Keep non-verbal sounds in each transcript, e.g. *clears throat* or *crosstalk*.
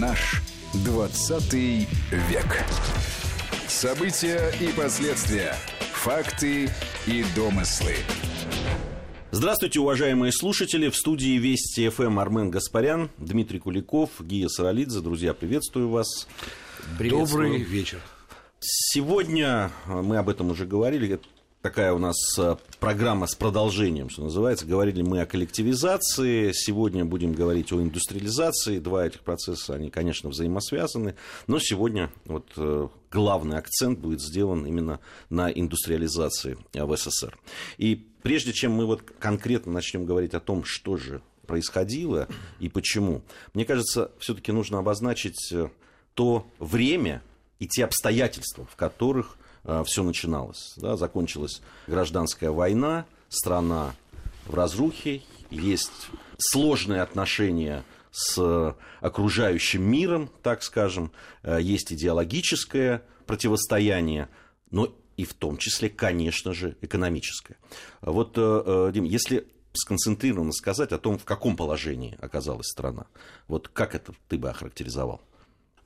Наш 20 век. События и последствия. Факты и домыслы. Здравствуйте, уважаемые слушатели. В студии Вести ФМ Армен Гаспарян, Дмитрий Куликов, Гия Саралидзе. Друзья, приветствую вас. Добрый вечер. Сегодня, мы об этом уже говорили, такая у нас э, программа с продолжением, что называется. Говорили мы о коллективизации, сегодня будем говорить о индустриализации. Два этих процесса, они, конечно, взаимосвязаны, но сегодня вот э, главный акцент будет сделан именно на индустриализации в СССР. И прежде чем мы вот конкретно начнем говорить о том, что же происходило и почему, мне кажется, все-таки нужно обозначить э, то время и те обстоятельства, в которых Э, все начиналось. Да, закончилась гражданская война, страна в разрухе, есть сложные отношения с окружающим миром, так скажем, э, есть идеологическое противостояние, но и в том числе, конечно же, экономическое. Вот, э, Дим, если сконцентрированно сказать о том, в каком положении оказалась страна, вот как это ты бы охарактеризовал?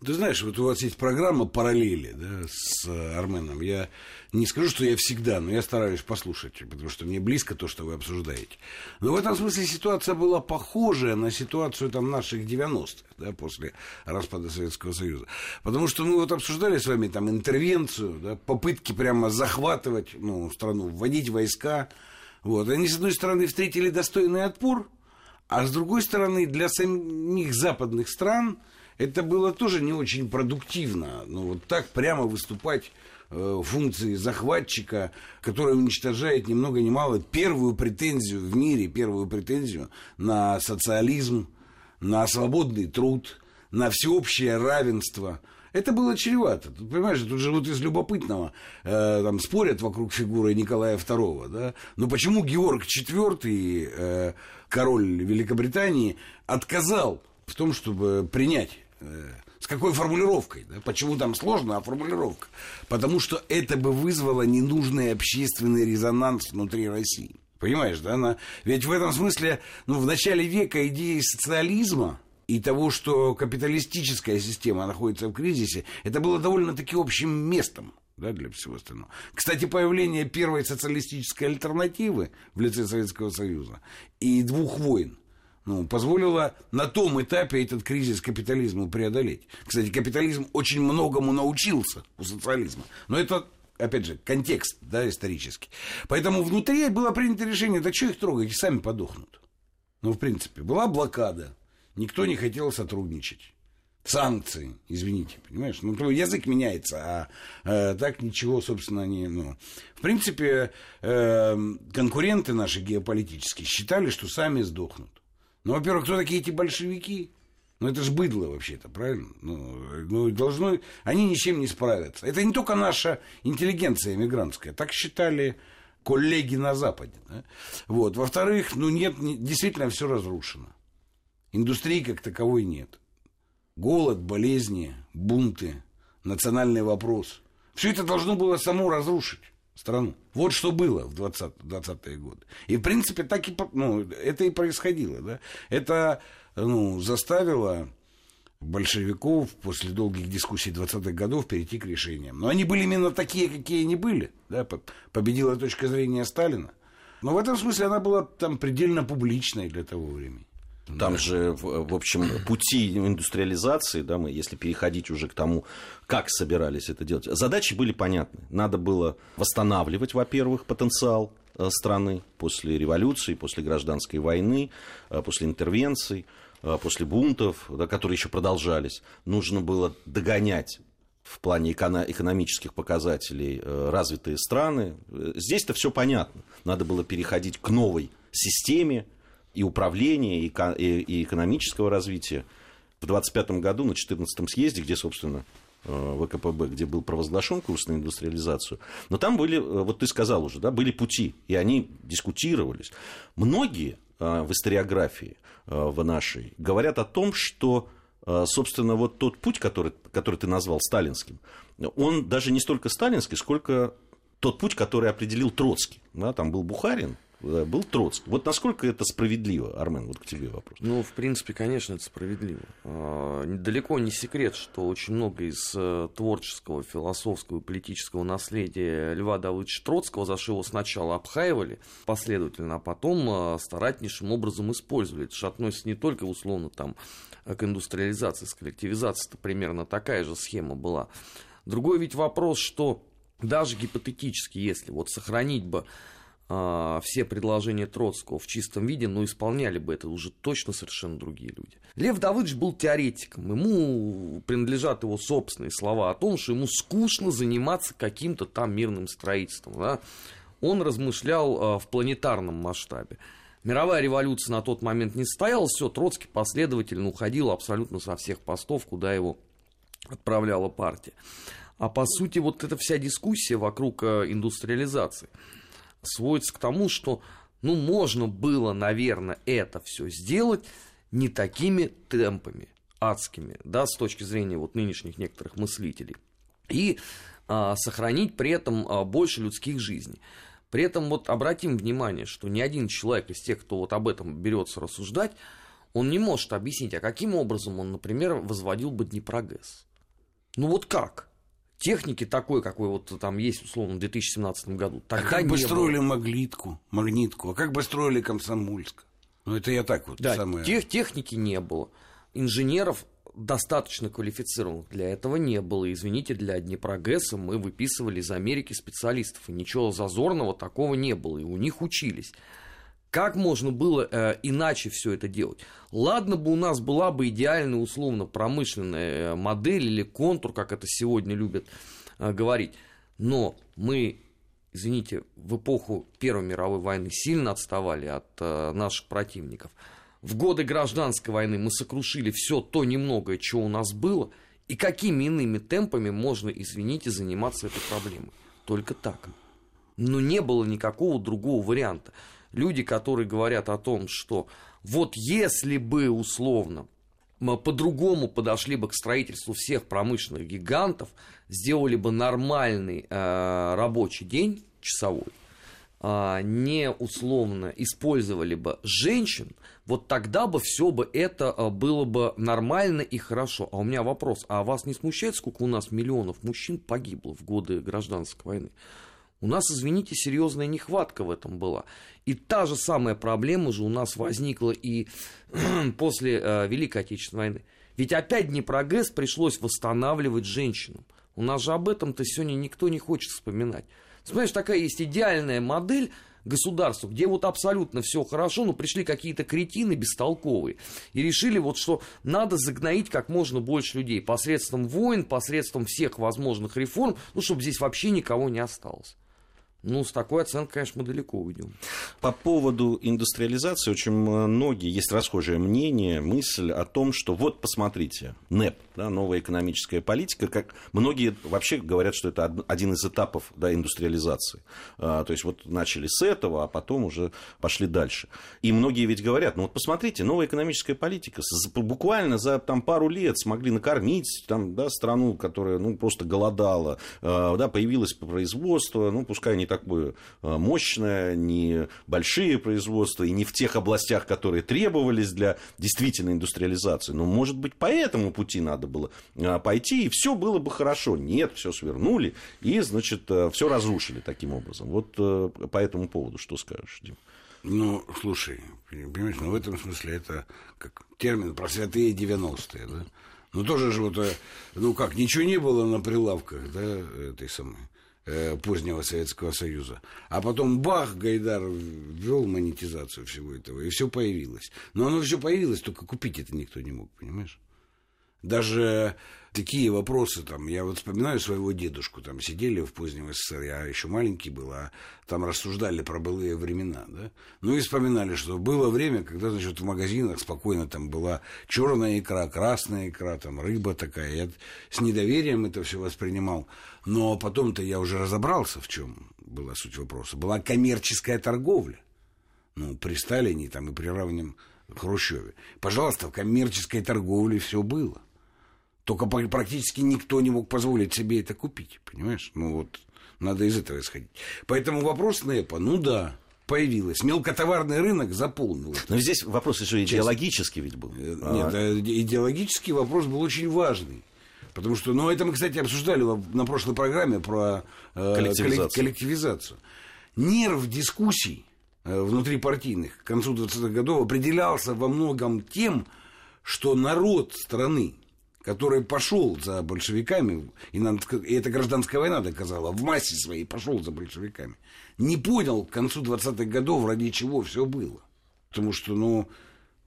Ты знаешь, вот у вас есть программа «Параллели» да, с Арменом. Я не скажу, что я всегда, но я стараюсь послушать, потому что мне близко то, что вы обсуждаете. Но в этом смысле ситуация была похожая на ситуацию там, наших 90-х, да, после распада Советского Союза. Потому что мы вот обсуждали с вами там интервенцию, да, попытки прямо захватывать ну, страну, вводить войска. Вот. Они, с одной стороны, встретили достойный отпор, а с другой стороны, для самих западных стран – это было тоже не очень продуктивно. Ну, вот так прямо выступать э, функции захватчика, который уничтожает ни много ни мало первую претензию в мире, первую претензию на социализм, на свободный труд, на всеобщее равенство. Это было чревато. Тут, понимаешь, тут же вот из любопытного э, там спорят вокруг фигуры Николая II, да? Но почему Георг IV, э, король Великобритании, отказал в том, чтобы принять с какой формулировкой? Да? Почему там сложно, а формулировка? Потому что это бы вызвало ненужный общественный резонанс внутри России. Понимаешь, да? Она... Ведь в этом смысле, ну, в начале века идеи социализма и того, что капиталистическая система находится в кризисе, это было довольно-таки общим местом да, для всего остального. Кстати, появление первой социалистической альтернативы в лице Советского Союза и двух войн ну, позволила на том этапе этот кризис капитализма преодолеть. Кстати, капитализм очень многому научился у социализма. Но это опять же, контекст, да, исторический. Поэтому внутри было принято решение, да что их трогать, сами подохнут. Ну, в принципе, была блокада, никто не хотел сотрудничать. Санкции, извините, понимаешь? Ну, язык меняется, а э, так ничего, собственно, не... Ну. В принципе, э, конкуренты наши геополитические считали, что сами сдохнут. Ну, во-первых, кто такие эти большевики? Ну, это же быдло вообще-то, правильно? Ну, ну, должно... Они ничем не справятся. Это не только наша интеллигенция эмигрантская. Так считали коллеги на Западе. Да? Вот. Во-вторых, ну, нет, не, действительно все разрушено. Индустрии как таковой нет. Голод, болезни, бунты, национальный вопрос. Все это должно было само разрушить страну. Вот что было в 20, 20-е годы. И, в принципе, так и, ну, это и происходило. Да? Это ну, заставило большевиков после долгих дискуссий 20-х годов перейти к решениям. Но они были именно такие, какие они были. Да? Победила точка зрения Сталина. Но в этом смысле она была там предельно публичной для того времени. Там да. же, в общем, пути индустриализации, да, мы, если переходить уже к тому, как собирались это делать, задачи были понятны. Надо было восстанавливать, во-первых, потенциал э, страны после революции, после гражданской войны, э, после интервенций, э, после бунтов, да, которые еще продолжались. Нужно было догонять в плане экономических показателей развитые страны. Здесь-то все понятно. Надо было переходить к новой системе, и управления, и, и экономического развития. В 25 году на 14 съезде, где, собственно, э, ВКПБ, где был провозглашен курс на индустриализацию. Но там были, э, вот ты сказал уже, да, были пути, и они дискутировались. Многие э, в историографии в нашей говорят о том, что, собственно, вот тот путь, который, который ты назвал сталинским, он даже не столько сталинский, сколько тот путь, который определил Троцкий. Да, там был Бухарин, был Троцкий. Вот насколько это справедливо, Армен, вот к тебе вопрос. Ну, в принципе, конечно, это справедливо. А, далеко не секрет, что очень много из э, творческого, философского и политического наследия Льва Давыдовича Троцкого, за что его сначала обхаивали последовательно, а потом э, старательнейшим образом использовали. Это же относится не только, условно, там, к индустриализации, с коллективизацией, это примерно такая же схема была. Другой ведь вопрос, что даже гипотетически, если вот сохранить бы э, все предложения Троцкого в чистом виде, но исполняли бы это уже точно совершенно другие люди. Лев Давыдович был теоретиком, ему принадлежат его собственные слова о том, что ему скучно заниматься каким-то там мирным строительством. Да? Он размышлял э, в планетарном масштабе. Мировая революция на тот момент не состоялась, все, Троцкий последовательно уходил абсолютно со всех постов, куда его отправляла партия. А по сути вот эта вся дискуссия вокруг э, индустриализации сводится к тому, что ну можно было, наверное, это все сделать не такими темпами адскими, да, с точки зрения вот нынешних некоторых мыслителей, и а, сохранить при этом а, больше людских жизней. При этом вот обратим внимание, что ни один человек из тех, кто вот об этом берется рассуждать, он не может объяснить, а каким образом он, например, возводил бы Днепрогэс. Ну вот как? Техники такой, какой вот там есть, условно, в 2017 году. Тогда а как бы строили было. Маглитку, Магнитку, а как бы строили Комсомольск? Ну, это я так вот да, самое... тех, техники не было. Инженеров достаточно квалифицированных для этого не было. Извините, для Днепрогэса мы выписывали из Америки специалистов, и ничего зазорного такого не было, и у них учились. Как можно было э, иначе все это делать? Ладно бы у нас была бы идеальная условно промышленная э, модель или контур, как это сегодня любят э, говорить, но мы, извините, в эпоху Первой мировой войны сильно отставали от э, наших противников. В годы гражданской войны мы сокрушили все то немногое, что у нас было, и какими иными темпами можно, извините, заниматься этой проблемой? Только так. Но не было никакого другого варианта люди, которые говорят о том, что вот если бы условно мы по-другому подошли бы к строительству всех промышленных гигантов, сделали бы нормальный э, рабочий день часовой, э, не условно использовали бы женщин, вот тогда бы все бы это э, было бы нормально и хорошо. А у меня вопрос, а вас не смущает, сколько у нас миллионов мужчин погибло в годы гражданской войны? У нас, извините, серьезная нехватка в этом была. И та же самая проблема же у нас возникла и *clears throat* после э, Великой Отечественной войны. Ведь опять не прогресс пришлось восстанавливать женщинам. У нас же об этом-то сегодня никто не хочет вспоминать. Знаешь, такая есть идеальная модель государства, где вот абсолютно все хорошо, но пришли какие-то кретины бестолковые и решили вот, что надо загноить как можно больше людей посредством войн, посредством всех возможных реформ, ну, чтобы здесь вообще никого не осталось. Ну, с такой оценкой, конечно, мы далеко уйдем. По поводу индустриализации очень многие, есть расхожее мнение, мысль о том, что вот, посмотрите, НЭП, да, новая экономическая политика, как многие вообще говорят, что это один из этапов да, индустриализации. А, то есть, вот начали с этого, а потом уже пошли дальше. И многие ведь говорят, ну вот посмотрите, новая экономическая политика, буквально за там, пару лет смогли накормить там, да, страну, которая ну, просто голодала, а, да, появилось производство, ну, пускай не такое а, мощное, не большие производства и не в тех областях, которые требовались для действительной индустриализации. Но, может быть, по этому пути надо было а, пойти, и все было бы хорошо. Нет, все свернули и, значит, а, все разрушили таким образом. Вот по этому поводу что скажешь, Дим? Ну, слушай, понимаешь, ну в этом смысле это как термин про святые 90-е, да? Ну, тоже же вот, ну как, ничего не было на прилавках, да, этой самой Э, позднего Советского Союза. А потом бах, Гайдар ввел монетизацию всего этого, и все появилось. Но оно все появилось, только купить это никто не мог, понимаешь? Даже такие вопросы, там, я вот вспоминаю своего дедушку, там сидели в позднем СССР, я еще маленький был, а там рассуждали про былые времена, да, ну и вспоминали, что было время, когда, значит, в магазинах спокойно там была черная икра, красная икра, там рыба такая, я с недоверием это все воспринимал, но потом-то я уже разобрался, в чем была суть вопроса, была коммерческая торговля, ну, при Сталине там и при равнем Хрущеве. Пожалуйста, в коммерческой торговле все было. Только практически никто не мог позволить себе это купить, понимаешь? Ну вот, надо из этого исходить. Поэтому вопрос НЭПа, ну да, появилась. Мелкотоварный рынок заполнил. Но здесь вопрос еще идеологический ведь был. Нет, А, э, идеологический вопрос был очень важный. Потому что, ну, это мы, кстати, обсуждали на прошлой программе про э, Коллективизацию. коллек- коллективизацию. Нерв дискуссий э, внутрипартийных к концу 20-х годов определялся во многом тем, что народ страны, который пошел за большевиками, и, сказать, и эта гражданская война доказала, в массе своей пошел за большевиками, не понял к концу 20-х годов, ради чего все было. Потому что, ну,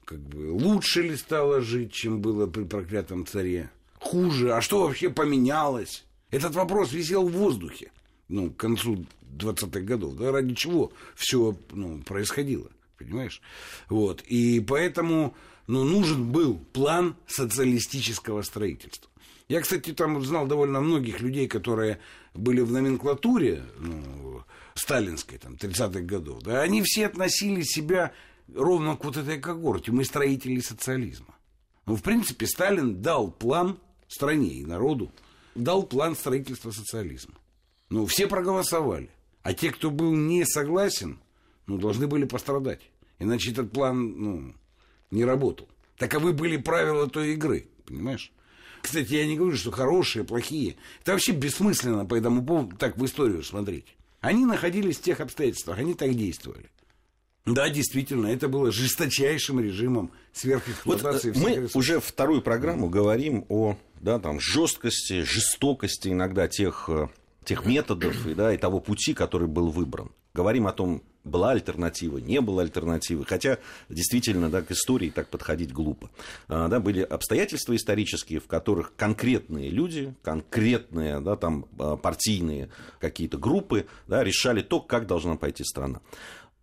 как бы, лучше ли стало жить, чем было при проклятом царе? Хуже? А что вообще поменялось? Этот вопрос висел в воздухе, ну, к концу 20-х годов. Да, ради чего все ну, происходило, понимаешь? Вот. И поэтому ну, нужен был план социалистического строительства. Я, кстати, там знал довольно многих людей, которые были в номенклатуре ну, сталинской, там, 30-х годов. Да, они все относили себя ровно к вот этой когорте. Мы строители социализма. Ну, в принципе, Сталин дал план стране и народу, дал план строительства социализма. Ну, все проголосовали. А те, кто был не согласен, ну, должны были пострадать. Иначе этот план, ну, не работал. Таковы были правила той игры, понимаешь? Кстати, я не говорю, что хорошие, плохие. Это вообще бессмысленно по этому поводу так в историю смотреть. Они находились в тех обстоятельствах, они так действовали. Да, действительно, это было жесточайшим режимом сверхэксплуатации Вот, э, всех мы ресурсов. уже вторую программу говорим о да, там, жесткости, жестокости иногда тех, э, тех методов и, да, и того пути, который был выбран. Говорим о том, была альтернатива, не было альтернативы. Хотя, действительно, да, к истории так подходить глупо. А, да, были обстоятельства исторические, в которых конкретные люди, конкретные да, там, а, партийные какие-то группы да, решали то, как должна пойти страна.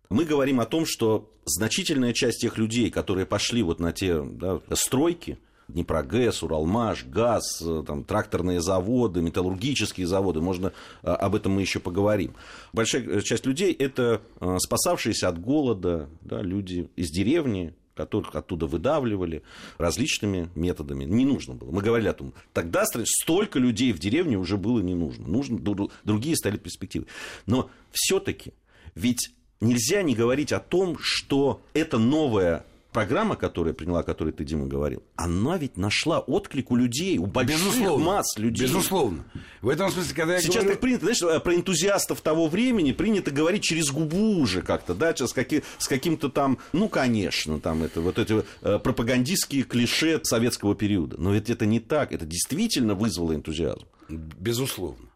Мы говорим о том, что значительная часть тех людей, которые пошли вот на те да, стройки, Днепрогэс, Уралмаш, ГАЗ, э, там, тракторные заводы, металлургические заводы, можно, э, об этом мы еще поговорим. Большая э, часть людей – это спасавшиеся от голода да, люди из деревни, которых оттуда выдавливали различными методами. Не нужно было. Мы говорили о том, тогда столько людей в деревне уже было не нужно. нужно дру- другие стали перспективы. Но все-таки ведь нельзя не говорить о том, что эта новая программа, которая приняла, о которой ты, Дима, говорил, она ведь нашла отклик у людей, у больших Безусловно. масс людей. Безусловно. В этом смысле, когда я Сейчас говорю... так принято, знаешь, э, про энтузиастов того времени принято говорить через губу уже как-то, да, с, каки- с каким-то там, ну, конечно, там это вот эти э, пропагандистские клише советского периода. Но ведь это не так, это действительно вызвало энтузиазм. Безусловно.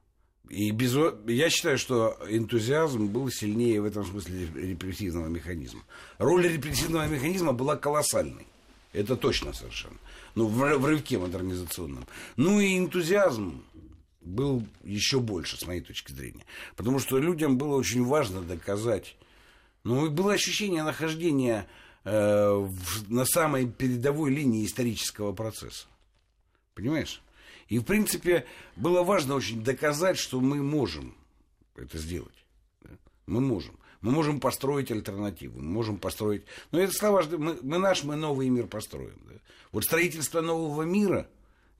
И безу... я считаю, что энтузиазм был сильнее в этом смысле репрессивного механизма. Роль репрессивного механизма была колоссальной. Это точно совершенно. Ну, в рывке модернизационном. Ну и энтузиазм был еще больше, с моей точки зрения. Потому что людям было очень важно доказать. Ну, и было ощущение нахождения э, в- на самой передовой линии исторического процесса. Понимаешь? И, в принципе, было важно очень доказать, что мы можем это сделать. Мы можем. Мы можем построить альтернативу, мы можем построить... Но это слова, что мы, мы наш, мы новый мир построим. Да? Вот строительство нового мира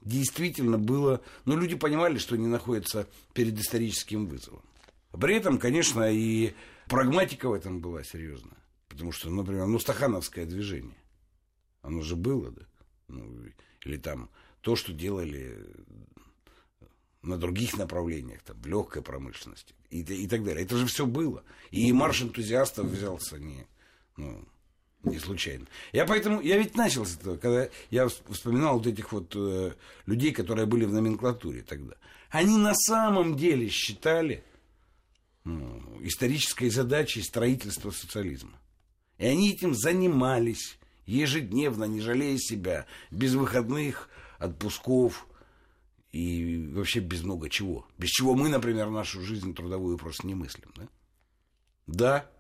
действительно было... Ну, люди понимали, что они находятся перед историческим вызовом. При этом, конечно, и прагматика в этом была серьезная. Потому что, например, ну, стахановское движение, оно же было, да? Ну, или там то, что делали на других направлениях, там, в легкой промышленности и, и так далее. Это же все было. И марш энтузиастов взялся не, ну, не случайно. Я поэтому, я ведь начал с этого, когда я вс- вспоминал вот этих вот э, людей, которые были в номенклатуре тогда. Они на самом деле считали ну, исторической задачей строительства социализма. И они этим занимались ежедневно, не жалея себя, без выходных, отпусков и вообще без много чего. Без чего мы, например, нашу жизнь трудовую просто не мыслим. Да, да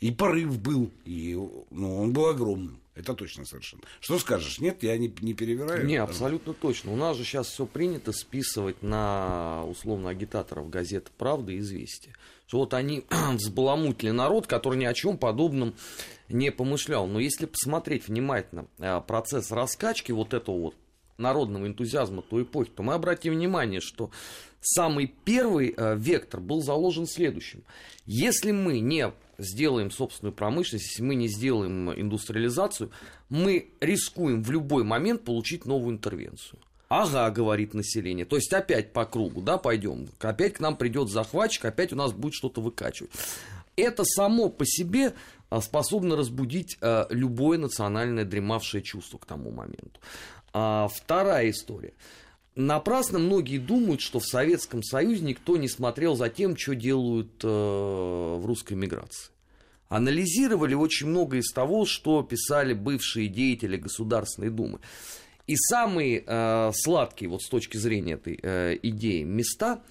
и порыв был, и ну, он был огромным. Это точно совершенно. Что скажешь? Нет, я не, не перевираю. Не, абсолютно точно. У нас же сейчас все принято списывать на условно агитаторов газеты «Правда» и «Известия». Что вот они *clears throat* взбаламутили народ, который ни о чем подобном не помышлял. Но если посмотреть внимательно э, процесс раскачки вот этого вот народного энтузиазма той эпохи, то мы обратим внимание, что самый первый э, вектор был заложен следующим. Если мы не сделаем собственную промышленность, если мы не сделаем индустриализацию, мы рискуем в любой момент получить новую интервенцию. Ага, говорит население. То есть опять по кругу, да, пойдем. Опять к нам придет захватчик, опять у нас будет что-то выкачивать. Это само по себе а, способно разбудить а, любое национальное дремавшее чувство к тому моменту. А вторая история. Напрасно многие думают, что в Советском Союзе никто не смотрел за тем, что делают э, в русской миграции. Анализировали очень много из того, что писали бывшие деятели Государственной Думы. И самые э, сладкие, вот с точки зрения этой э, идеи, места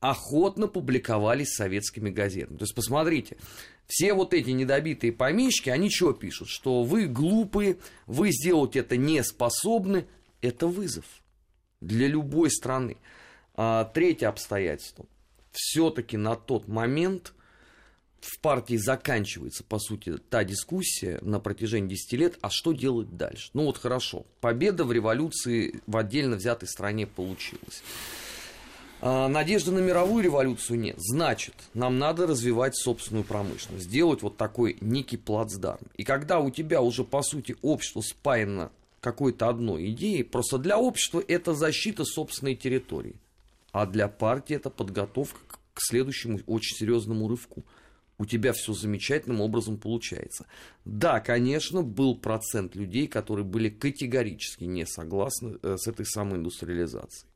охотно публиковались советскими газетами. То есть, посмотрите, все вот эти недобитые помещики, они что пишут? Что вы глупые, вы сделать это не способны. Это вызов для любой страны. А, третье обстоятельство. Все-таки на тот момент в партии заканчивается, по сути, та дискуссия на протяжении 10 лет, а что делать дальше? Ну вот хорошо, победа в революции в отдельно взятой стране получилась. А, надежды на мировую революцию нет. Значит, нам надо развивать собственную промышленность, сделать вот такой некий плацдарм. И когда у тебя уже, по сути, общество спаяно какой-то одной идеей, просто для общества это защита собственной территории, а для партии это подготовка к следующему очень серьезному рывку. У тебя все замечательным образом получается. Да, конечно, был процент людей, которые были категорически не согласны э, с этой самой индустриализацией.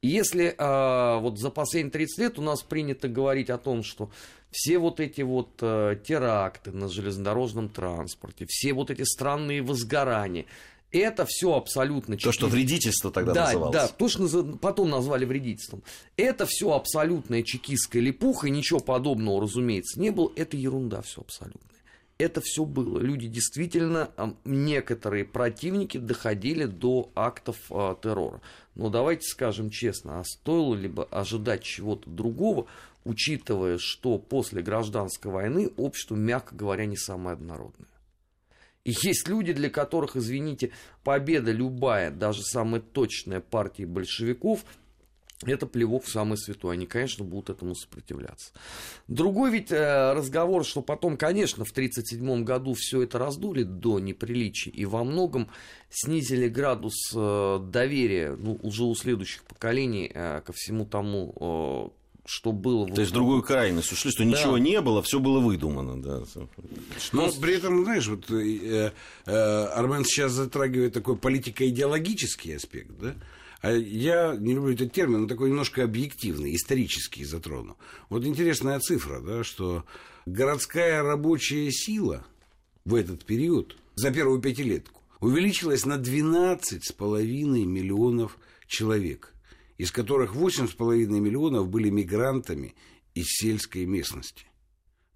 Если э, вот за последние 30 лет у нас принято говорить о том, что все вот эти вот э, теракты на железнодорожном транспорте, все вот эти странные возгорания, это все абсолютно... То, что вредительство тогда да, называлось. Да, то, что потом назвали вредительством. Это все абсолютная чекистская липуха, и ничего подобного, разумеется, не было. Это ерунда все абсолютно. Это все было. Люди действительно, некоторые противники доходили до актов а, террора. Но давайте скажем честно, а стоило ли бы ожидать чего-то другого, учитывая, что после гражданской войны общество, мягко говоря, не самое однородное. И есть люди, для которых, извините, победа любая, даже самая точная партии большевиков, это плевок в самое святое. Они, конечно, будут этому сопротивляться. Другой ведь э, разговор, что потом, конечно, в 1937 году все это раздули до неприличий и во многом снизили градус э, доверия ну, уже у следующих поколений э, ко всему тому, что было... То есть в другую крайность ушли, что да. ничего не было, все было выдумано. Да. Но при этом, знаешь, вот э, э, Армен сейчас затрагивает такой политико-идеологический аспект, да? А я не люблю этот термин, но такой немножко объективный, исторический затрону. Вот интересная цифра, да, что городская рабочая сила в этот период, за первую пятилетку, увеличилась на 12,5 миллионов человек – из которых 8,5 миллионов были мигрантами из сельской местности.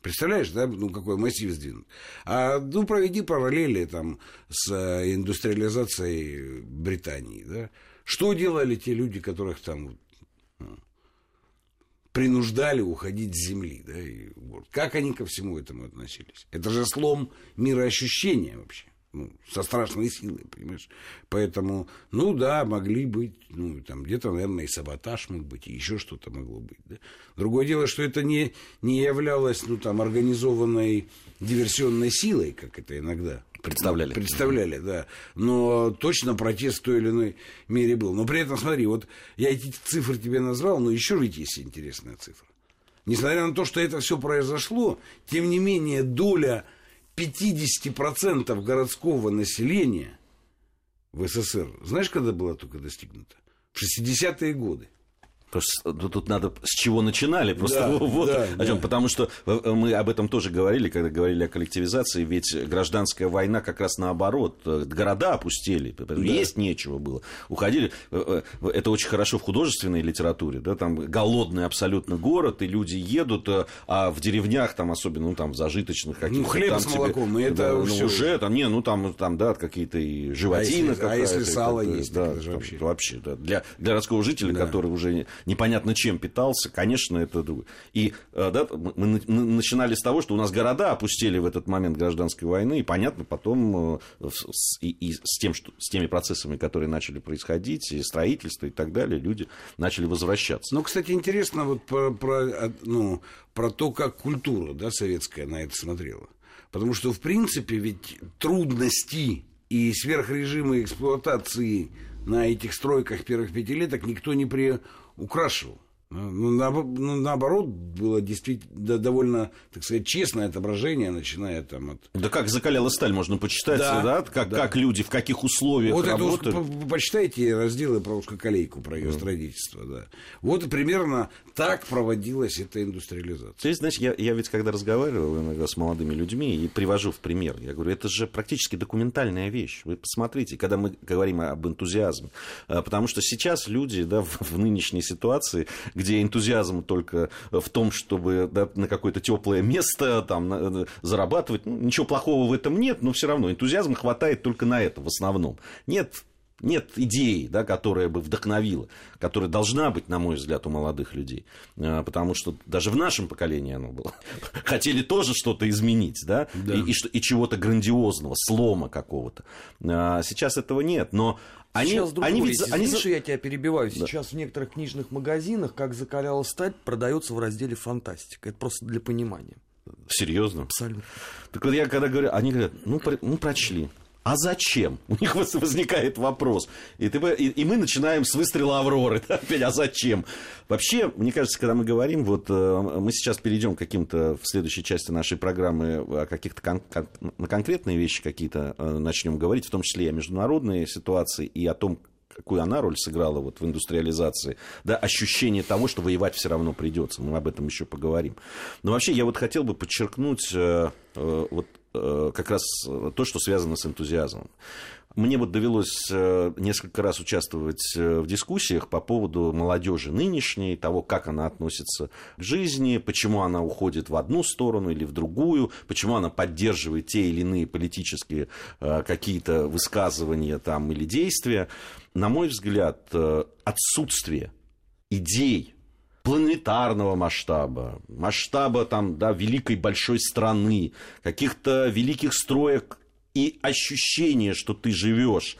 Представляешь, да, ну какой массив сдвинут. А ну проведи параллели там с э, индустриализацией Британии, да. Что делали те люди, которых там ну, принуждали уходить с земли, да, и, как они ко всему этому относились? Это же слом мироощущения вообще ну, со страшной силой, понимаешь? Поэтому, ну да, могли быть, ну, там где-то, наверное, и саботаж мог быть, и еще что-то могло быть. Да? Другое дело, что это не, не являлось, ну, там, организованной диверсионной силой, как это иногда представляли. Представляли, да. Но точно протест в той или иной мере был. Но при этом, смотри, вот я эти цифры тебе назвал, но еще ведь есть интересная цифра. Несмотря на то, что это все произошло, тем не менее доля 50% городского населения в СССР, знаешь, когда была только достигнута? В 60-е годы. Просто тут надо с чего начинали, просто да, *laughs* вот да, о чем. Да. Потому что э, мы об этом тоже говорили, когда говорили о коллективизации, ведь гражданская война как раз наоборот. Э, города опустели, да. есть нечего было. Уходили. Э, это очень хорошо в художественной литературе. Да, там голодный абсолютно город, и люди едут, а в деревнях, там, особенно ну, там, в зажиточных каких-то... Ну, хлеб там с молоком, тебе, это да, ну, уже, там, не, ну, там, там да, какие-то и животины. А если, а если сало есть, да, там, вообще. вообще да. Для, для городского жителя, да. который уже непонятно чем питался, конечно, это... И да, мы начинали с того, что у нас города опустили в этот момент гражданской войны, и, понятно, потом и, и с, тем, что, с теми процессами, которые начали происходить, и строительство и так далее, люди начали возвращаться. Ну, кстати, интересно вот про, про, ну, про то, как культура да, советская на это смотрела. Потому что, в принципе, ведь трудности и сверхрежимы эксплуатации на этих стройках первых пятилеток никто не приукрашивал. Ну, на, ну, наоборот, было действительно довольно, так сказать, честное отображение, начиная там от... Да как закаляла сталь, можно почитать, да, да? Как, да. как люди, в каких условиях вот работали. это почитайте разделы про узкоколейку, про ее mm. строительство, да. Вот примерно так проводилась эта индустриализация. То есть, знаешь, я, я ведь когда разговаривал иногда с молодыми людьми и привожу в пример, я говорю, это же практически документальная вещь. Вы посмотрите, когда мы говорим об энтузиазме. А, потому что сейчас люди да, в, в нынешней ситуации где энтузиазм только в том, чтобы да, на какое-то теплое место там, на, зарабатывать. Ну, ничего плохого в этом нет, но все равно энтузиазма хватает только на это в основном. Нет нет идеи, да, которая бы вдохновила, которая должна быть, на мой взгляд, у молодых людей. А, потому что даже в нашем поколении оно было. *laughs* Хотели тоже что-то изменить, да, да. И, и, и чего-то грандиозного, слома какого-то. А, сейчас этого нет, но они, Сейчас они ведь, они... Извини, что я тебя перебиваю. Сейчас да. в некоторых книжных магазинах, как закаляла сталь, продается в разделе фантастика. Это просто для понимания. Серьезно? Абсолютно. Так вот я когда говорю, они говорят, ну, про, ну прочли. А зачем? *laughs* У них возникает вопрос. И, ты, и, и мы начинаем с выстрела Авроры. *laughs* Да, опять, а зачем? Вообще, мне кажется, когда мы говорим, вот э, мы сейчас перейдем к каким-то в следующей части нашей программы о каких-то кон, кон, на конкретные вещи какие-то э, начнем говорить, в том числе и о международной ситуации, и о том, какую она роль сыграла вот в индустриализации, да, ощущение того, что воевать все равно придется. Мы об этом еще поговорим. Но вообще я вот хотел бы подчеркнуть э, э, вот Э, как раз то, что связано с энтузиазмом. Мне вот довелось э, несколько раз участвовать э, в дискуссиях по поводу молодежи нынешней, того, как она относится к жизни, почему она уходит в одну сторону или в другую, почему она поддерживает те или иные политические какие-то высказывания там, или действия. На мой взгляд, отсутствие идей планетарного масштаба, масштаба там, да, великой большой страны, каких-то великих строек и ощущение, что ты живешь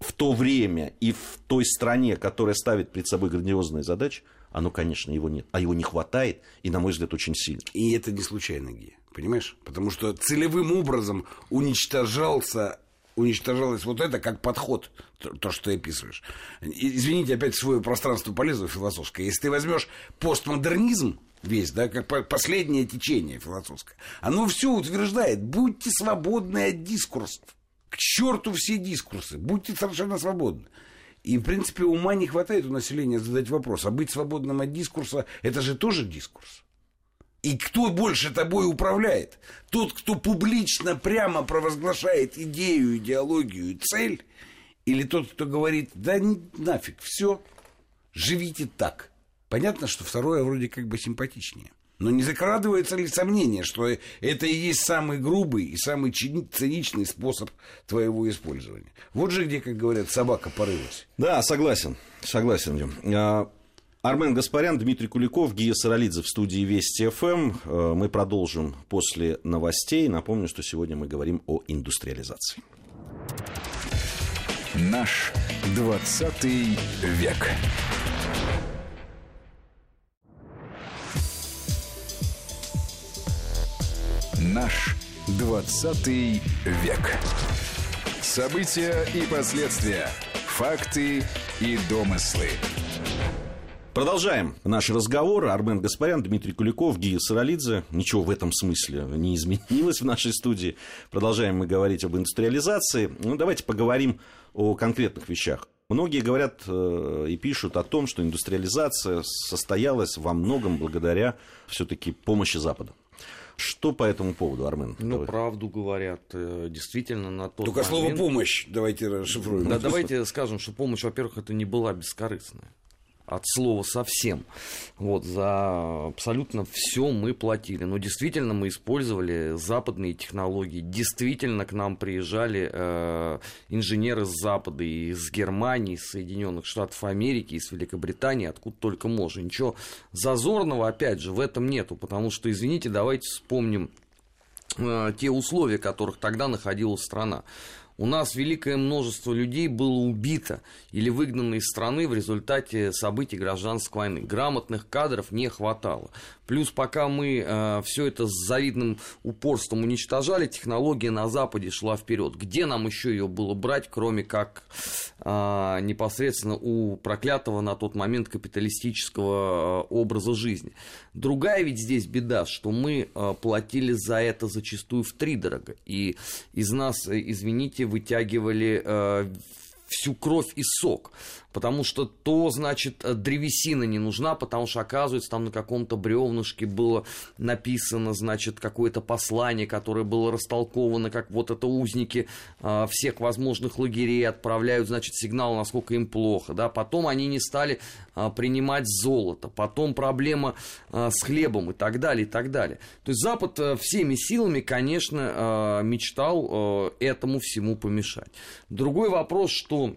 в то время и в той стране, которая ставит перед собой грандиозные задачи, оно, конечно, его нет. А его не хватает, и, на мой взгляд, очень сильно. И это не случайно, Гия. Понимаешь? Потому что целевым образом уничтожался уничтожалось вот это как подход, то, то что ты описываешь. Извините, опять свое пространство полезу философское. Если ты возьмешь постмодернизм, весь, да, как последнее течение философское, оно все утверждает, будьте свободны от дискурсов. К черту все дискурсы, будьте совершенно свободны. И, в принципе, ума не хватает у населения задать вопрос, а быть свободным от дискурса, это же тоже дискурс. И кто больше тобой управляет? Тот, кто публично прямо провозглашает идею, идеологию цель? Или тот, кто говорит, да нафиг, все, живите так. Понятно, что второе вроде как бы симпатичнее. Но не закрадывается ли сомнение, что это и есть самый грубый и самый циничный способ твоего использования? Вот же где, как говорят, собака порылась. Да, согласен. Согласен. А, Армен Гаспарян, Дмитрий Куликов, Гия Саралидзе в студии Вести ФМ. Э, мы продолжим после новостей. Напомню, что сегодня мы говорим о индустриализации. Наш 20 век. Наш 20 век. События и последствия. Факты и домыслы. Продолжаем наш разговор. Армен Гаспарян, Дмитрий Куликов, Гия Саралидзе. Ничего в этом смысле не изменилось в нашей студии. Продолжаем мы говорить об индустриализации. Ну, давайте поговорим о конкретных вещах. Многие говорят э, и пишут о том, что индустриализация состоялась во многом благодаря все-таки помощи Запада. Что по этому поводу, Армен? Ну, Давай. правду говорят. Э, действительно, на тот Только момент... слово «помощь» давайте расшифруем. Да, давайте скажем, что помощь, во-первых, это не была бескорыстная. От слова совсем. Вот, за абсолютно все мы платили. Но действительно мы использовали западные технологии. Действительно к нам приезжали э, инженеры с Запада, из Германии, из Соединенных Штатов Америки, из Великобритании, откуда только можно. Ничего зазорного, опять же, в этом нету. Потому что, извините, давайте вспомним э, те условия, в которых тогда находилась страна. У нас великое множество людей было убито или выгнано из страны в результате событий гражданской войны. Грамотных кадров не хватало. Плюс пока мы э, все это с завидным упорством уничтожали, технология на Западе шла вперед. Где нам еще ее было брать, кроме как э, непосредственно у проклятого на тот момент капиталистического э, образа жизни? Другая ведь здесь беда, что мы э, платили за это зачастую в три дорого. И из нас, э, извините, вытягивали э, всю кровь и сок потому что то, значит, древесина не нужна, потому что, оказывается, там на каком-то бревнышке было написано, значит, какое-то послание, которое было растолковано, как вот это узники э, всех возможных лагерей отправляют, значит, сигнал, насколько им плохо, да, потом они не стали э, принимать золото, потом проблема э, с хлебом и так далее, и так далее. То есть Запад э, всеми силами, конечно, э, мечтал э, этому всему помешать. Другой вопрос, что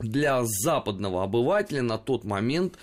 для западного обывателя на тот момент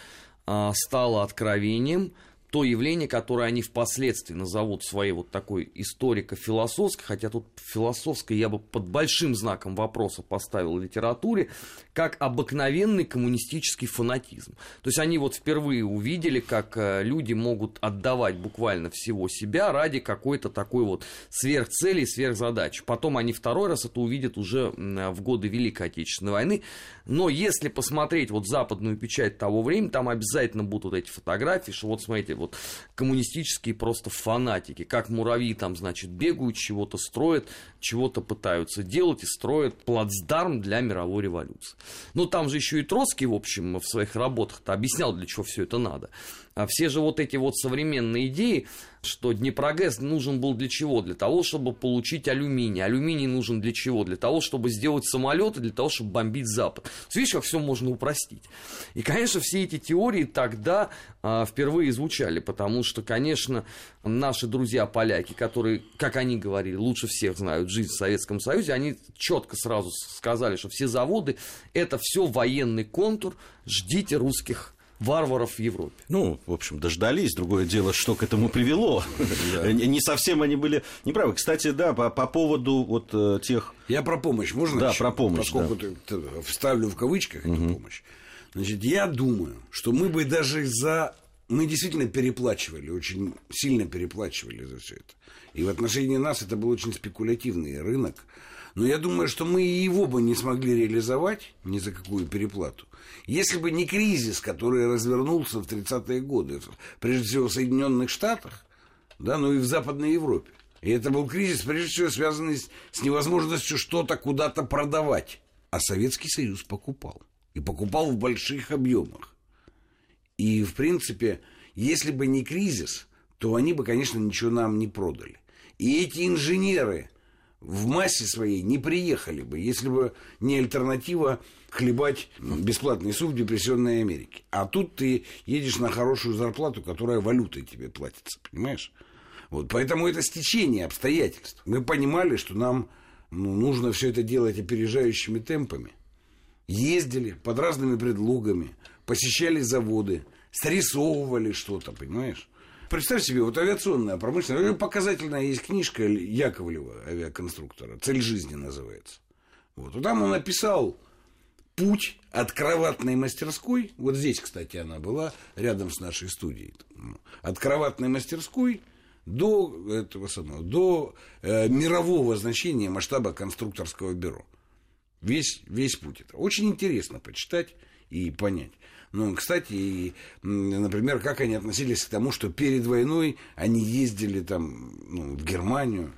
а, стало откровением – то явление, которое они впоследствии назовут своей вот такой историко-философской, хотя тут философской я бы под большим знаком вопроса поставил в литературе, как обыкновенный коммунистический фанатизм. То есть они вот впервые увидели, как э, люди могут отдавать буквально всего себя ради какой-то такой вот сверхцели, сверхзадачи. Потом они второй раз это увидят уже в годы Великой Отечественной войны. Но если посмотреть вот западную печать того времени, там обязательно будут вот эти фотографии, что вот смотрите, вот коммунистические просто фанатики, как муравьи там, значит, бегают, чего-то строят, чего-то пытаются делать и строят плацдарм для мировой революции. Ну, там же еще и Троцкий, в общем, в своих работах-то объяснял, для чего все это надо. А все же вот эти вот современные идеи, что Днепрогэс нужен был для чего? Для того, чтобы получить алюминий. Алюминий нужен для чего? Для того, чтобы сделать самолеты, для того, чтобы бомбить Запад. Видишь, как все можно упростить. И, конечно, все эти теории тогда а, впервые звучали, потому что, конечно, наши друзья-поляки, которые, как они говорили, лучше всех знают жизнь в Советском Союзе, они четко сразу сказали, что все заводы – это все военный контур, ждите русских варваров в Европе. Ну, в общем, дождались. Другое дело, что к этому привело. Не совсем они были неправы. Кстати, да, по, по поводу вот э, тех... Я про помощь, можно? Да, про помощь, Поскольку да. вставлю в кавычках угу. эту помощь. Значит, я думаю, что мы бы даже за... Мы действительно переплачивали, очень сильно переплачивали за все это. И в отношении нас это был очень спекулятивный рынок. Но я думаю, что мы и его бы не смогли реализовать ни за какую переплату. Если бы не кризис, который развернулся в 30-е годы, прежде всего в Соединенных Штатах, да, ну и в Западной Европе. И это был кризис, прежде всего, связанный с, с невозможностью что-то куда-то продавать. А Советский Союз покупал. И покупал в больших объемах. И, в принципе, если бы не кризис, то они бы, конечно, ничего нам не продали. И эти инженеры в массе своей не приехали бы, если бы не альтернатива хлебать бесплатный суп в депрессионной Америке. А тут ты едешь на хорошую зарплату, которая валютой тебе платится, понимаешь? Вот, поэтому это стечение обстоятельств. Мы понимали, что нам ну, нужно все это делать опережающими темпами. Ездили под разными предлогами, посещали заводы, срисовывали что-то, понимаешь? Представь себе, вот авиационная промышленность, показательная есть книжка Яковлева, авиаконструктора, «Цель жизни» называется. Вот, вот там он написал путь от кроватной мастерской, вот здесь, кстати, она была, рядом с нашей студией, от кроватной мастерской до этого самого, до э, мирового значения масштаба конструкторского бюро. Весь, весь путь это. Очень интересно почитать и понять. Ну, кстати, и, например, как они относились к тому, что перед войной они ездили там ну, в Германию,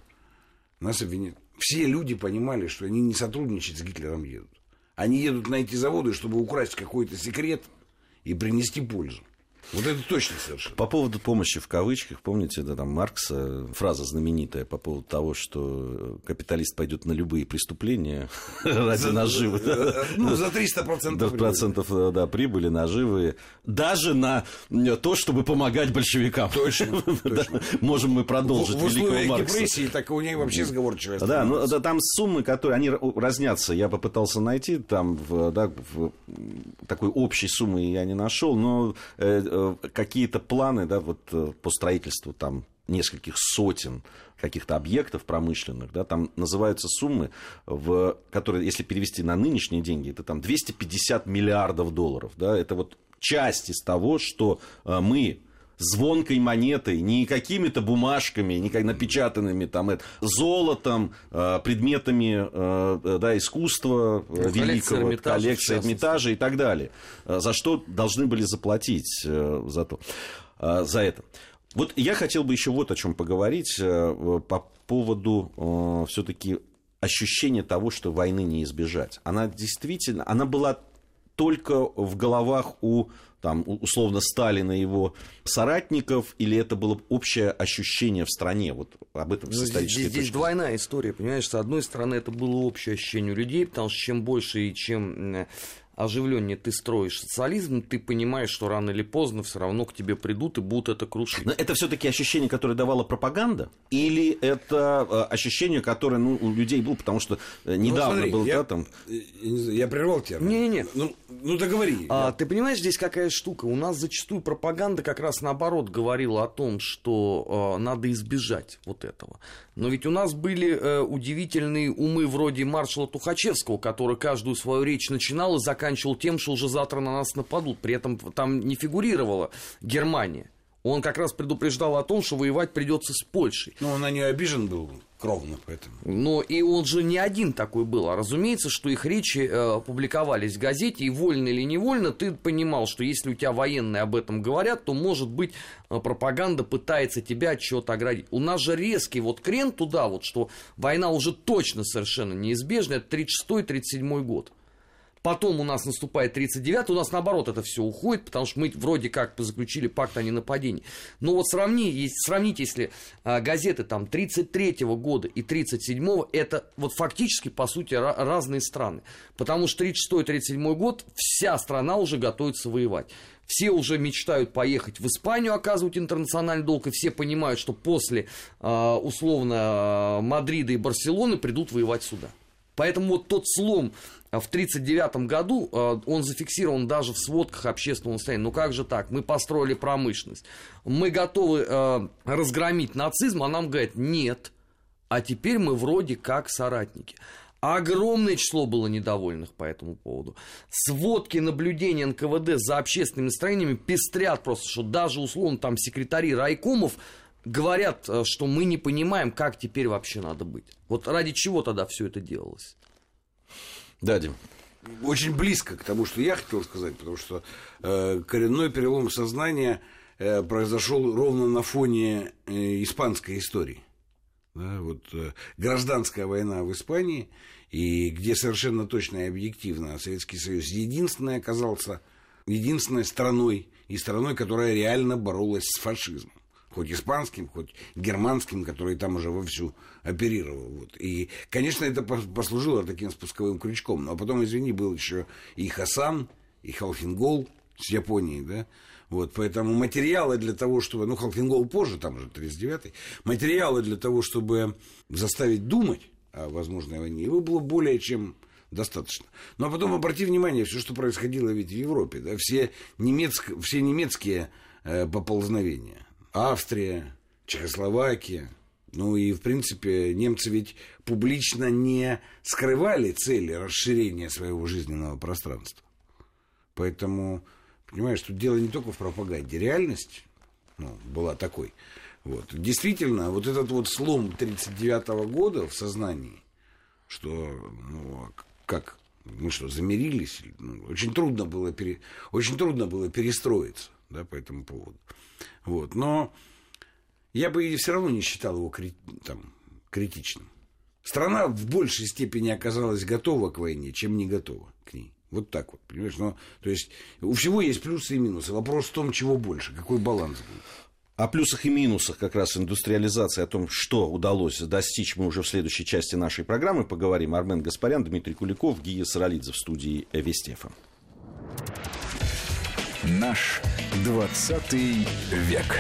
нас обвиняют. Все люди понимали, что они не сотрудничать с Гитлером едут. Они едут на эти заводы, чтобы украсть какой-то секрет и принести пользу. Вот это точно совершенно. По поводу помощи в кавычках, помните, да, там Маркса, фраза знаменитая по поводу того, что капиталист пойдет на любые преступления *laughs* ради наживы. Ну, за 300% Да, процентов да, прибыли, наживы. Даже на то, чтобы помогать большевикам. Точно, *laughs* Можем мы продолжить В великого Маркса. депрессии так у нее вообще сговорчивая Да, ну да, там суммы, которые они разнятся. Я попытался найти там в, да, в такой общей суммы я не нашел, но э, э, какие-то планы, да, вот э, по строительству там нескольких сотен каких-то объектов промышленных, да, там называются суммы, в, которые, если перевести на нынешние деньги, это там 250 миллиардов долларов, да, это вот часть из того, что э, мы звонкой монетой, не какими-то бумажками, не как напечатанными там это, золотом, э, предметами э, э, да, искусства коллекция великого, Эрмитажа, частности. Эрмитажа и так далее. За что должны были заплатить за, то, за это. Вот я хотел бы еще вот о чем поговорить по поводу все-таки ощущения того, что войны не избежать. Она действительно, она была только в головах у там, условно Сталина и его соратников, или это было общее ощущение в стране? Вот об этом с Ну, исторической здесь, здесь точки двойная история, понимаешь? С одной стороны, это было общее ощущение у людей, потому что чем больше и чем оживленнее ты строишь социализм, ты понимаешь, что рано или поздно все равно к тебе придут и будут это крушить. Но это все-таки ощущение, которое давала пропаганда, или это э, ощущение, которое ну, у людей было, потому что э, недавно Ну, смотри, был, я, да, там. я знаю, я прервал тебя. Не-не-не. Ну, ну договори. А, ты понимаешь, здесь какая штука? У нас зачастую пропаганда как раз наоборот говорила о том, что э, надо избежать вот этого. Но ведь у нас были э, удивительные умы вроде маршала Тухачевского, который каждую свою речь начинал и заканчивал тем, что уже завтра на нас нападут. При этом там не фигурировала Германия. Он как раз предупреждал о том, что воевать придется с Польшей. Ну, он на нее обижен был кровно, поэтому. Но и он же не один такой был. А разумеется, что их речи э, публиковались в газете, и вольно или невольно ты понимал, что если у тебя военные об этом говорят, то, может быть, э, пропаганда пытается тебя от чего-то оградить. У нас же резкий вот крен туда, вот, что война уже точно совершенно неизбежна, это 36-37 год. Потом у нас наступает 39 у нас наоборот это все уходит, потому что мы вроде как заключили пакт о ненападении. Но вот сравни, сравните, если а, газеты там 33 года и 37 это вот фактически, по сути, ра- разные страны. Потому что 36-37 год вся страна уже готовится воевать. Все уже мечтают поехать в Испанию, оказывать интернациональный долг, и все понимают, что после, а, условно, а, Мадрида и Барселоны придут воевать сюда. Поэтому вот тот слом а, в 1939 году, а, он зафиксирован даже в сводках общественного настроения. Ну как же так? Мы построили промышленность. Мы готовы а, разгромить нацизм, а нам говорят, нет. А теперь мы вроде как соратники. Огромное число было недовольных по этому поводу. Сводки наблюдения НКВД за общественными настроениями пестрят просто, что даже условно там секретари райкомов говорят, э, что мы не понимаем, как теперь вообще надо быть. Вот ради чего тогда все это делалось? Да, Дим. Очень близко к тому, что я хотел сказать, потому что э, коренной перелом сознания э, произошел ровно на фоне э, испанской истории. Да, вот э, гражданская война в Испании, и где совершенно точно и объективно Советский Союз единственный оказался единственной страной и страной, которая реально боролась с фашизмом. Хоть испанским, хоть германским, который там уже вовсю оперировал. Вот. И, конечно, это пос- послужило таким спусковым крючком. Но потом, извини, был еще и Хасан, и Халфингол с Японией, да. Вот, поэтому материалы для того, чтобы... Ну, Халфингол позже, там уже 39-й. Материалы для того, чтобы заставить думать о возможной войне, его было более чем достаточно. Ну, а потом обрати внимание, все, что происходило ведь в Европе, да, все, немецк... все немецкие э, поползновения. Австрия, Чехословакия. Ну и, в принципе, немцы ведь публично не скрывали цели расширения своего жизненного пространства. Поэтому, понимаешь, тут дело не только в пропаганде. Реальность ну, была такой. Вот. Действительно, вот этот вот слом 1939 года в сознании, что, ну, а как, мы что, замирились? Ну, очень, трудно было пере, очень трудно было перестроиться да, по этому поводу. Вот. Но я бы все равно не считал его кри- там, критичным. Страна в большей степени оказалась готова к войне, чем не готова к ней. Вот так вот, понимаешь? Но, то есть у всего есть плюсы и минусы. Вопрос в том, чего больше, какой баланс будет. О плюсах и минусах как раз индустриализации, о том, что удалось достичь, мы уже в следующей части нашей программы поговорим. Армен Гаспарян, Дмитрий Куликов, Гия Саралидзе в студии Вестефа. Наш 20 век.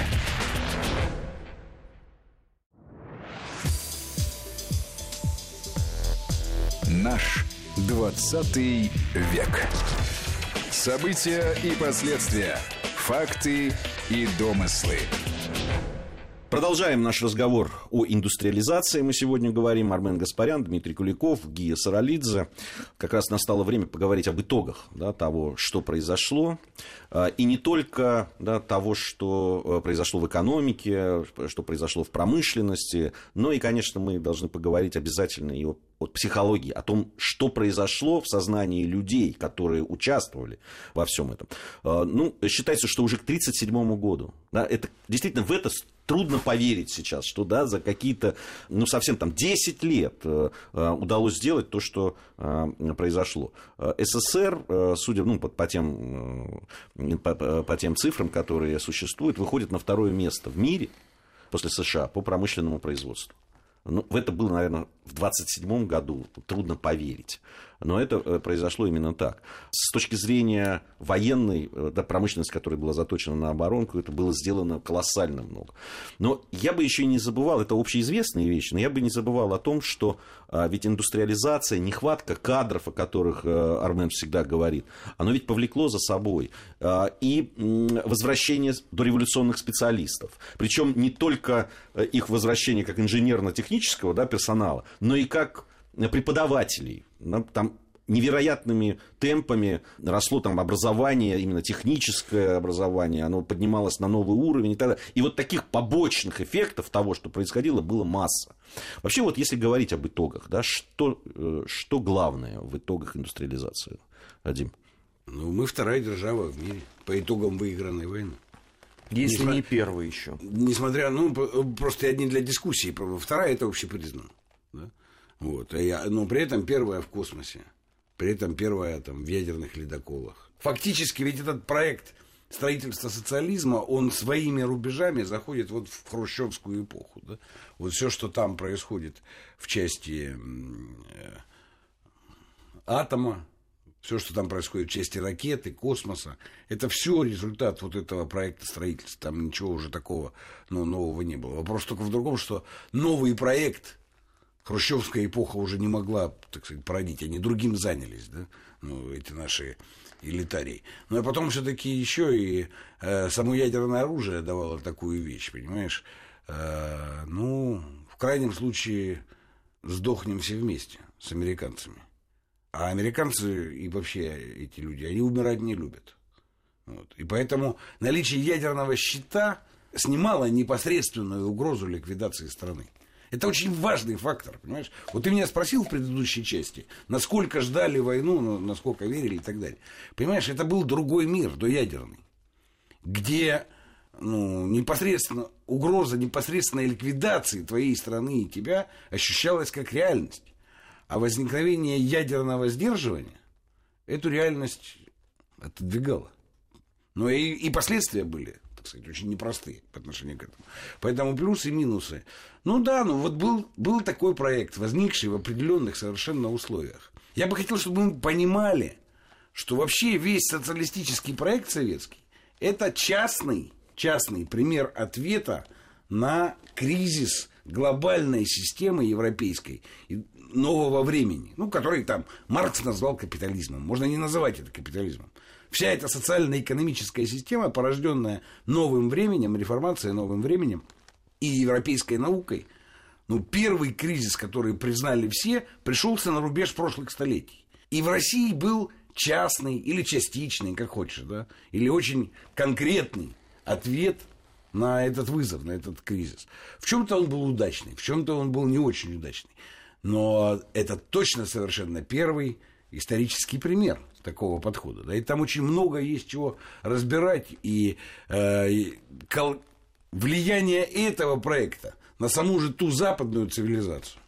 Наш 20 век. События и последствия. Факты и домыслы. Продолжаем наш разговор о индустриализации. Мы сегодня говорим. Армен Гаспарян, Дмитрий Куликов, Гия Саралидзе. Как раз настало время поговорить об итогах да, того, что произошло. А, и не только да, того, что э, произошло в экономике, что произошло в промышленности, но и, конечно, мы должны поговорить обязательно и о о психологии, о том, что произошло в сознании людей, которые участвовали во всем этом. А, ну, считается, что уже к 1937 году, да, это действительно в это трудно поверить сейчас, что да, за какие-то, ну, совсем там 10 лет э, э, удалось сделать то, что э, произошло. СССР, судя ну, по, по, тем, по, по тем цифрам, которые существуют, выходит на второе место в мире после США по промышленному производству. Ну, это было, наверное, в 27 году. Трудно поверить. Но это э, произошло именно так. С точки зрения военной э, да, промышленности, которая была заточена на оборонку, это было сделано колоссально много. Но я бы еще не забывал, это общеизвестные вещи, но я бы не забывал о том, что а, ведь индустриализация, нехватка кадров, о которых а, Армен всегда говорит, оно ведь повлекло за собой а, и возвращение дореволюционных специалистов. Причем не только их возвращение как инженерно-технического да, персонала, но и как преподавателей. Там невероятными темпами росло там образование, именно техническое образование, оно поднималось на новый уровень и так далее. И вот таких побочных эффектов того, что происходило, было масса. Вообще вот если говорить об итогах, да, что, э, что главное в итогах индустриализации, Адим? Ну, мы вторая держава в мире по итогам выигранной войны. Если Несмотря... не первый еще. Несмотря, ну, просто я не для дискуссии. Вторая это общепризнано. Вот. А но при этом первая в космосе. При этом первая там, в ядерных ледоколах. Фактически ведь этот проект строительства социализма, он своими рубежами заходит вот в хрущевскую эпоху. Да? Вот все, что там происходит в части э, атома, все, что там происходит в части ракеты, космоса, это все результат вот этого проекта строительства. Там ничего уже такого ну, нового не было. Вопрос только в другом, что новый проект хрущевская эпоха уже не могла, так сказать, породить. Они другим занялись, да, ну, эти наши элитарии. Ну, а потом все-таки еще и э, само ядерное оружие давало такую вещь, понимаешь? Э, ну, в крайнем случае, сдохнем все вместе с американцами. А американцы и вообще эти люди, они умирать не любят. Вот. И поэтому наличие ядерного щита снимало непосредственную угрозу ликвидации страны. Это очень важный фактор, понимаешь? Вот ты меня спросил в предыдущей части, насколько ждали войну, ну, насколько верили и так далее. Понимаешь, это был другой мир, доядерный, где ну, непосредственно угроза непосредственной ликвидации твоей страны и тебя ощущалась как реальность. А возникновение ядерного сдерживания эту реальность отодвигало. Но и, и последствия были так сказать, очень непростые по отношению к этому. Поэтому плюсы и минусы. Ну да, ну вот был, был такой проект, возникший в определенных совершенно условиях. Я бы хотел, чтобы мы понимали, что вообще весь социалистический проект советский – это частный, частный пример ответа на кризис глобальной системы европейской нового времени, ну, который там Маркс назвал капитализмом. Можно не называть это капитализмом. Вся эта социально-экономическая система, порожденная новым временем, реформацией новым временем и европейской наукой, ну, первый кризис, который признали все, пришелся на рубеж прошлых столетий. И в России был частный или частичный, как хочешь, да, или очень конкретный ответ на этот вызов, на этот кризис. В чем-то он был удачный, в чем-то он был не очень удачный. Но это точно совершенно первый исторический пример такого подхода. Да, и там очень много есть чего разбирать, и, э, и кол... влияние этого проекта на саму же ту западную цивилизацию,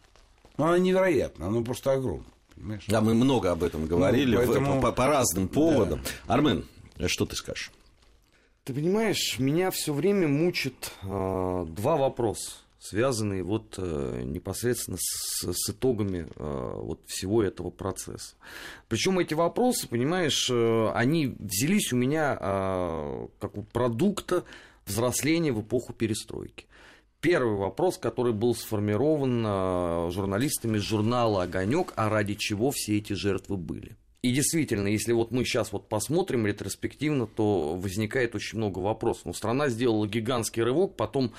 ну, оно невероятно, оно просто огромно. Понимаешь? Да, мы много об этом говорили Ну, поэтому- по, по разным поводам. Армен, что ты скажешь? Ты понимаешь, меня все время мучат э, два вопроса, связанные вот э, непосредственно с, с итогами э, вот всего этого процесса. Причем эти вопросы, понимаешь, э, они взялись у меня как у продукта взросления в эпоху перестройки. Первый вопрос, который был сформирован журналистами журнала «Огонек», а ради чего все эти жертвы были. И действительно, если вот мы сейчас вот посмотрим ретроспективно, то возникает очень много вопросов. Ну, страна сделала гигантский рывок, потом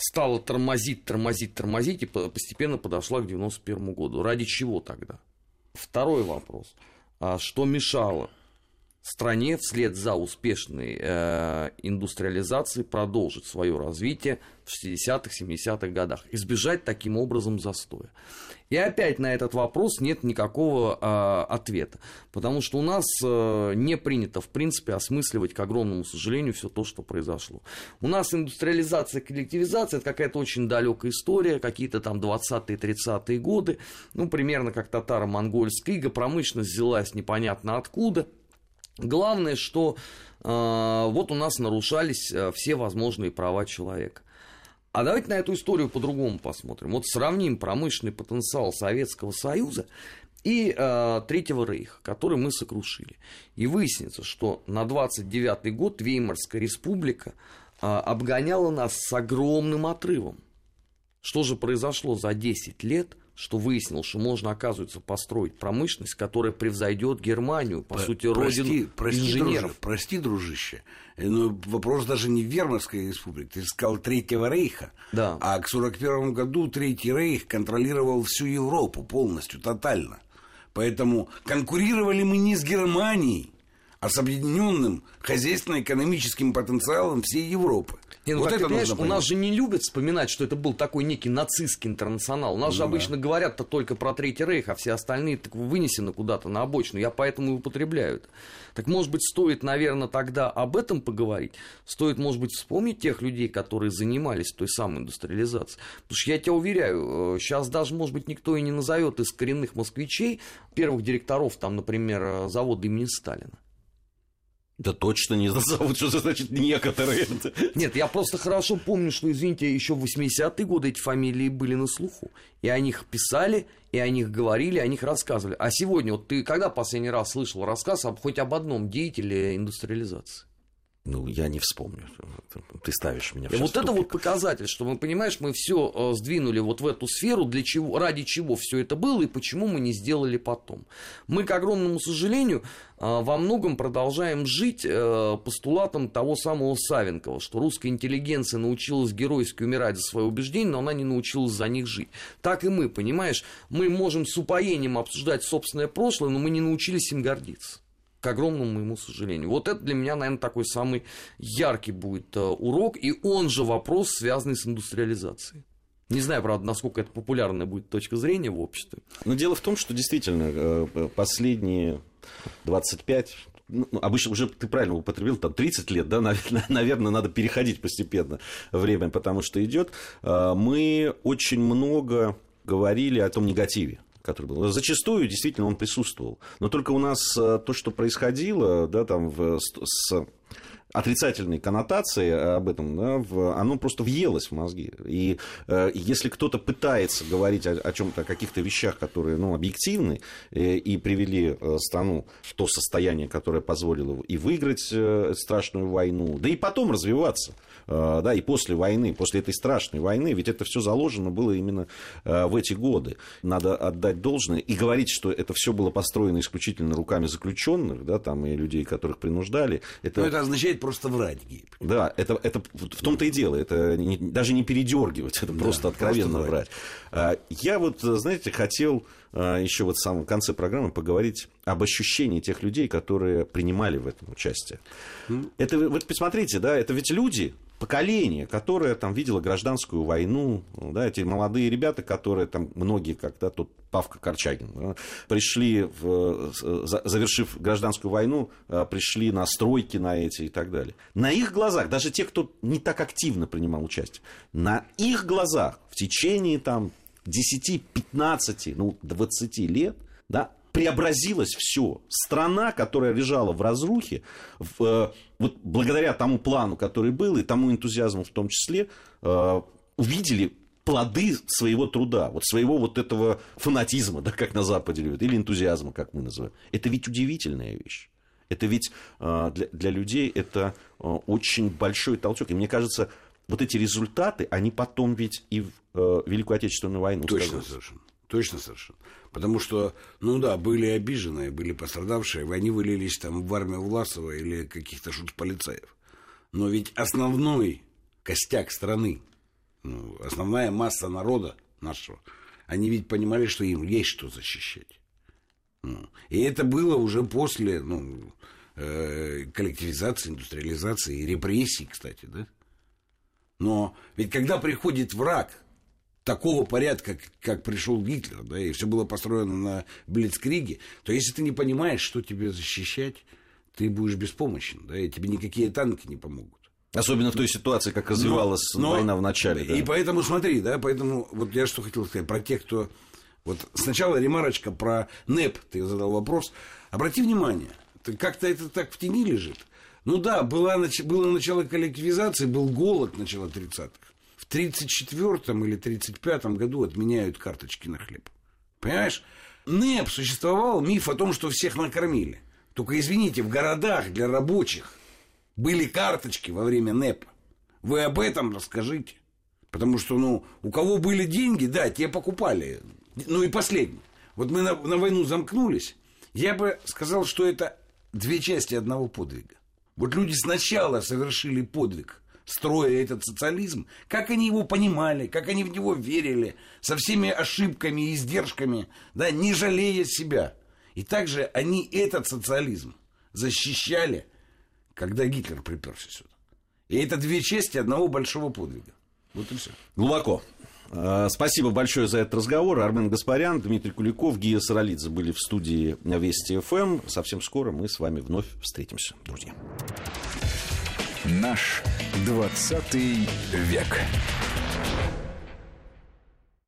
стала тормозить, тормозить, тормозить и по- постепенно подошла к 91 году. Ради чего тогда? Второй вопрос. А что мешало стране вслед за успешной э, индустриализацией продолжить свое развитие в 60-х, 70-х годах, избежать таким образом застоя. И опять на этот вопрос нет никакого э, ответа, потому что у нас э, не принято, в принципе, осмысливать, к огромному сожалению, все то, что произошло. У нас индустриализация, коллективизация это какая-то очень далекая история, какие-то там 20-е, 30-е годы, ну, примерно как татаро-монгольская ига, промышленность взялась непонятно откуда, Главное, что э, вот у нас нарушались э, все возможные права человека. А давайте на эту историю по-другому посмотрим. Вот сравним промышленный потенциал Советского Союза и э, Третьего Рейха, который мы сокрушили. И выяснится, что на 29 год Веймарская республика э, обгоняла нас с огромным отрывом. Что же произошло за 10 лет, что выяснил, что можно, оказывается, построить промышленность, которая превзойдет Германию, по Про- сути, прости, родину прости, инженеров. дружи- прости, дружище. Э, Но вопрос даже не в Вермарской республике. Ты сказал Третьего Рейха. Да. А к 41 году Третий Рейх контролировал всю Европу полностью, тотально. Поэтому конкурировали мы не с Германией, а с объединенным хозяйственно-экономическим потенциалом всей Европы. Не, ну, вот как ты это понимаешь, у нас же не любят вспоминать, что это был такой некий нацистский интернационал. У нас же Ну обычно говорят-то только про Третий Рейх, а все остальные так вынесены куда-то на обочину. Я поэтому и употребляю это. Так, может быть, стоит, наверное, тогда об этом поговорить? Стоит, может быть, вспомнить тех людей, которые занимались той самой индустриализацией? Потому что я тебя уверяю, сейчас даже, может быть, никто и не назовет из коренных москвичей первых директоров, там, например, э, завода имени Сталина. Да точно не назовут, что значит некоторые. Нет, я просто хорошо помню, что, извините, еще в 80-е годы эти фамилии были на слуху. И о них писали, и о них говорили, о них рассказывали. А сегодня, вот ты когда последний раз слышал рассказ об, хоть об одном деятеле индустриализации? Ну, я не вспомню. Ты ставишь меня в вот это вот показатель, что мы, понимаешь, мы все сдвинули вот в эту сферу, для чего, ради чего все это было и почему мы не сделали потом. Мы, к огромному сожалению, э, во многом продолжаем жить э, постулатом того самого Савенкова, что русская интеллигенция научилась геройски умирать за свои убеждения, но она не научилась за них жить. Так и мы, понимаешь, мы можем с упоением обсуждать собственное прошлое, но мы не научились им гордиться к огромному моему сожалению. Вот это для меня, наверное, такой самый яркий будет э, урок, и он же вопрос, связанный с индустриализацией. Не знаю, правда, насколько это популярная будет точка зрения в обществе. Но дело в том, что действительно э, последние 25 ну, обычно уже ты правильно употребил, там 30 лет, да, *laughs* наверное, надо переходить постепенно время, потому что идет. Мы очень много говорили о том негативе, который был. Зачастую действительно он присутствовал. Но только у нас э, то, что происходило, да, там в, с, отрицательной коннотации об этом, да, в, оно просто въелось в мозги. И э, если кто-то пытается говорить о, о чем-то, о каких-то вещах, которые ну, объективны э, и привели э, страну в то состояние, которое позволило и выиграть э, страшную войну, да и потом развиваться, э, да, и после войны, после этой страшной войны, ведь это все заложено было именно э, в эти годы. Надо отдать должное и говорить, что это все было построено исключительно руками заключенных, да, там и людей, которых принуждали. Это... Но это означает просто врать, Гейб. Да, это, это в том-то и дело. Это не- даже не передергивать, это просто откровенно просто врать. А, Я вот, знаете, хотел еще вот в самом конце программы поговорить об ощущении тех людей, которые принимали в этом участие. Это, вы- вот посмотрите, да, это ведь люди, поколение, которое там видело гражданскую войну, да, эти молодые ребята, которые там, многие, как да, тут Павка Корчагин, да, пришли, в, за- завершив гражданскую войну, э, пришли на стройки на эти и так далее. На их глазах, даже те, кто не так активно принимал участие, на их глазах в течение там 10, 15, ну, 20 лет да, преобразилось все. Страна, которая лежала в разрухе, в, э, вот благодаря тому плану, который был, и тому энтузиазму в том числе, э, увидели плоды своего труда, вот своего вот этого фанатизма, *laughs* да, как на Западе любят, или энтузиазма, как мы называем. Это ведь удивительная вещь. Это ведь э, для, людей это э, очень большой толчок. И мне кажется, вот эти результаты, они потом ведь и в э, Великую Отечественную войну Точно сказались. совершенно. Точно совершенно. Потому что, ну да, были обиженные, были пострадавшие, они вылились там в армию Власова или каких-то шут-полицаев. Но ведь основной костяк страны, ну, основная масса народа нашего, они ведь понимали, что им есть что защищать. Ну, и это было уже после ну, э, коллективизации, индустриализации и репрессий, кстати, да? Но ведь когда приходит враг такого порядка, как, как пришел Гитлер, да, и все было построено на Блицкриге, то если ты не понимаешь, что тебе защищать, ты будешь беспомощен, да, и тебе никакие танки не помогут. Особенно в той ситуации, как развивалась Но- война в начале. да. И поэтому смотри, да, поэтому вот я что хотел сказать про тех, кто... Вот сначала ремарочка про НЭП, ты задал вопрос. Обрати внимание, как-то это так в тени лежит. Ну да, была, было начало коллективизации, был голод начала 30-х. В 34-м или 35-м году отменяют карточки на хлеб. Понимаешь? НЭП существовал миф о том, что всех накормили. Только, извините, в городах для рабочих были карточки во время НЭПа. Вы об этом расскажите. Потому что, ну, у кого были деньги, да, те покупали. Ну и последний. Вот мы на, на войну замкнулись. Я бы сказал, что это две части одного подвига. Вот люди сначала совершили подвиг, строя этот социализм, как они его понимали, как они в него верили, со всеми ошибками и издержками, да, не жалея себя. И также они этот социализм защищали, когда Гитлер приперся сюда. И это две части одного большого подвига. Вот и все. Глубоко. Э, Спасибо большое за этот разговор. Армен Гаспарян, Дмитрий Куликов, Гия Саралидзе были в студии Вести ФМ. Совсем скоро мы с вами вновь встретимся, друзья. Наш 20 век.